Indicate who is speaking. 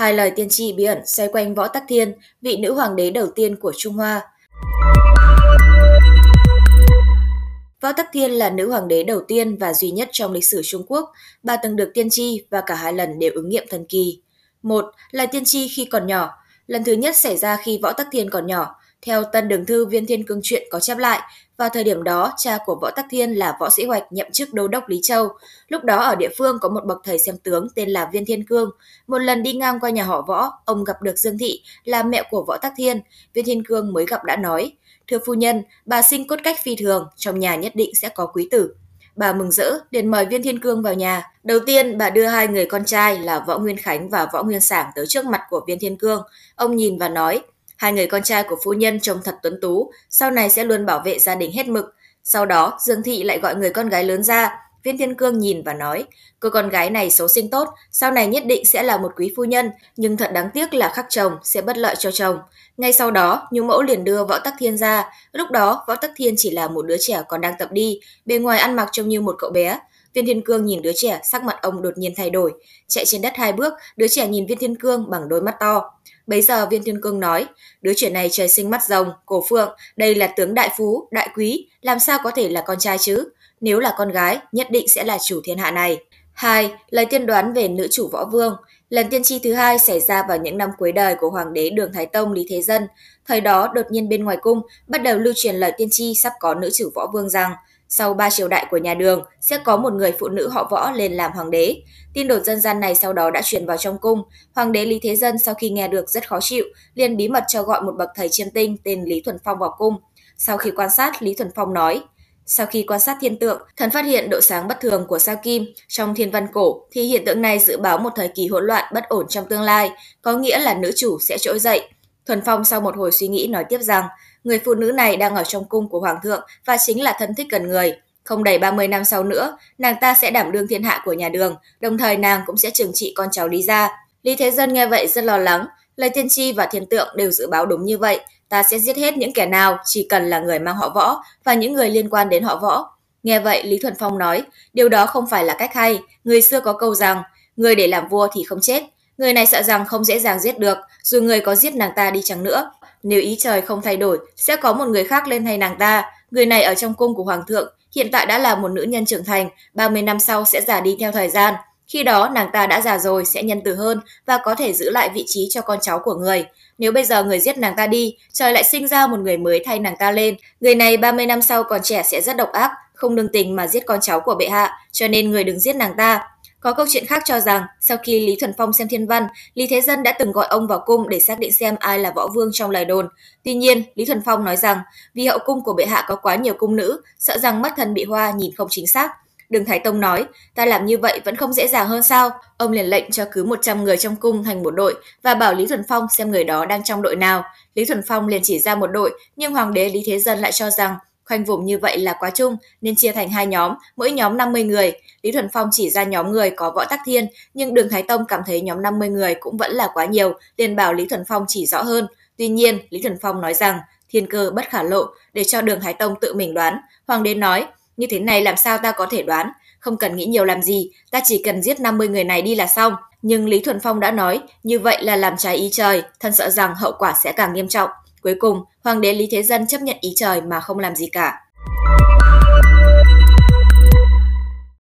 Speaker 1: Hai lời tiên tri bí ẩn xoay quanh Võ Tắc Thiên, vị nữ hoàng đế đầu tiên của Trung Hoa. Võ Tắc Thiên là nữ hoàng đế đầu tiên và duy nhất trong lịch sử Trung Quốc. Bà từng được tiên tri và cả hai lần đều ứng nghiệm thần kỳ. Một là tiên tri khi còn nhỏ. Lần thứ nhất xảy ra khi Võ Tắc Thiên còn nhỏ. Theo Tân Đường Thư Viên Thiên Cương Truyện có chép lại, vào thời điểm đó, cha của Võ Tắc Thiên là Võ Sĩ Hoạch nhậm chức đô đốc Lý Châu. Lúc đó ở địa phương có một bậc thầy xem tướng tên là Viên Thiên Cương. Một lần đi ngang qua nhà họ Võ, ông gặp được Dương Thị, là mẹ của Võ Tắc Thiên. Viên Thiên Cương mới gặp đã nói, Thưa phu nhân, bà sinh cốt cách phi thường, trong nhà nhất định sẽ có quý tử. Bà mừng rỡ, liền mời Viên Thiên Cương vào nhà. Đầu tiên, bà đưa hai người con trai là Võ Nguyên Khánh và Võ Nguyên Sảng tới trước mặt của Viên Thiên Cương. Ông nhìn và nói, Hai người con trai của phu nhân trông thật tuấn tú, sau này sẽ luôn bảo vệ gia đình hết mực. Sau đó, Dương Thị lại gọi người con gái lớn ra. Viên Thiên Cương nhìn và nói, cô con gái này xấu sinh tốt, sau này nhất định sẽ là một quý phu nhân, nhưng thật đáng tiếc là khắc chồng sẽ bất lợi cho chồng. Ngay sau đó, Nhung Mẫu liền đưa Võ Tắc Thiên ra. Lúc đó, Võ Tắc Thiên chỉ là một đứa trẻ còn đang tập đi, bề ngoài ăn mặc trông như một cậu bé. Viên Thiên Cương nhìn đứa trẻ, sắc mặt ông đột nhiên thay đổi. Chạy trên đất hai bước, đứa trẻ nhìn Viên Thiên Cương bằng đôi mắt to. Bấy giờ Viên Thiên Cương nói, đứa trẻ này trời sinh mắt rồng, cổ phượng, đây là tướng đại phú, đại quý, làm sao có thể là con trai chứ? Nếu là con gái, nhất định sẽ là chủ thiên hạ này. Hai, Lời tiên đoán về nữ chủ võ vương. Lần tiên tri thứ hai xảy ra vào những năm cuối đời của Hoàng đế Đường Thái Tông Lý Thế Dân. Thời đó, đột nhiên bên ngoài cung, bắt đầu lưu truyền lời tiên tri sắp có nữ chủ võ vương rằng sau ba triều đại của nhà Đường sẽ có một người phụ nữ họ võ lên làm hoàng đế. Tin đồn dân gian này sau đó đã truyền vào trong cung. Hoàng đế Lý Thế Dân sau khi nghe được rất khó chịu, liền bí mật cho gọi một bậc thầy chiêm tinh tên Lý Thuần Phong vào cung. Sau khi quan sát, Lý Thuần Phong nói, sau khi quan sát thiên tượng, thần phát hiện độ sáng bất thường của sao kim trong thiên văn cổ thì hiện tượng này dự báo một thời kỳ hỗn loạn bất ổn trong tương lai, có nghĩa là nữ chủ sẽ trỗi dậy. Thuần Phong sau một hồi suy nghĩ nói tiếp rằng, người phụ nữ này đang ở trong cung của hoàng thượng và chính là thân thích gần người. Không đầy 30 năm sau nữa, nàng ta sẽ đảm đương thiên hạ của nhà đường, đồng thời nàng cũng sẽ trừng trị con cháu Lý gia. Lý Thế Dân nghe vậy rất lo lắng, lời tiên tri và thiên tượng đều dự báo đúng như vậy, ta sẽ giết hết những kẻ nào chỉ cần là người mang họ võ và những người liên quan đến họ võ. Nghe vậy, Lý Thuần Phong nói, điều đó không phải là cách hay, người xưa có câu rằng, người để làm vua thì không chết, người này sợ rằng không dễ dàng giết được, dù người có giết nàng ta đi chăng nữa. Nếu ý trời không thay đổi, sẽ có một người khác lên thay nàng ta, người này ở trong cung của hoàng thượng, hiện tại đã là một nữ nhân trưởng thành, 30 năm sau sẽ già đi theo thời gian. Khi đó nàng ta đã già rồi sẽ nhân từ hơn và có thể giữ lại vị trí cho con cháu của người. Nếu bây giờ người giết nàng ta đi, trời lại sinh ra một người mới thay nàng ta lên. Người này 30 năm sau còn trẻ sẽ rất độc ác, không nương tình mà giết con cháu của bệ hạ, cho nên người đừng giết nàng ta. Có câu chuyện khác cho rằng, sau khi Lý Thuần Phong xem thiên văn, Lý Thế Dân đã từng gọi ông vào cung để xác định xem ai là võ vương trong lời đồn. Tuy nhiên, Lý Thuần Phong nói rằng, vì hậu cung của bệ hạ có quá nhiều cung nữ, sợ rằng mắt thần bị hoa nhìn không chính xác. Đường Thái Tông nói, ta làm như vậy vẫn không dễ dàng hơn sao? Ông liền lệnh cho cứ 100 người trong cung thành một đội và bảo Lý Thuần Phong xem người đó đang trong đội nào. Lý Thuần Phong liền chỉ ra một đội, nhưng Hoàng đế Lý Thế Dân lại cho rằng khoanh vùng như vậy là quá chung nên chia thành hai nhóm, mỗi nhóm 50 người. Lý Thuần Phong chỉ ra nhóm người có võ tắc thiên, nhưng Đường Thái Tông cảm thấy nhóm 50 người cũng vẫn là quá nhiều, liền bảo Lý Thuần Phong chỉ rõ hơn. Tuy nhiên, Lý Thuần Phong nói rằng thiên cơ bất khả lộ để cho Đường Thái Tông tự mình đoán. Hoàng đế nói, như thế này làm sao ta có thể đoán, không cần nghĩ nhiều làm gì, ta chỉ cần giết 50 người này đi là xong. Nhưng Lý Thuần Phong đã nói, như vậy là làm trái ý trời, thân sợ rằng hậu quả sẽ càng nghiêm trọng. Cuối cùng, Hoàng đế Lý Thế Dân chấp nhận ý trời mà không làm gì cả.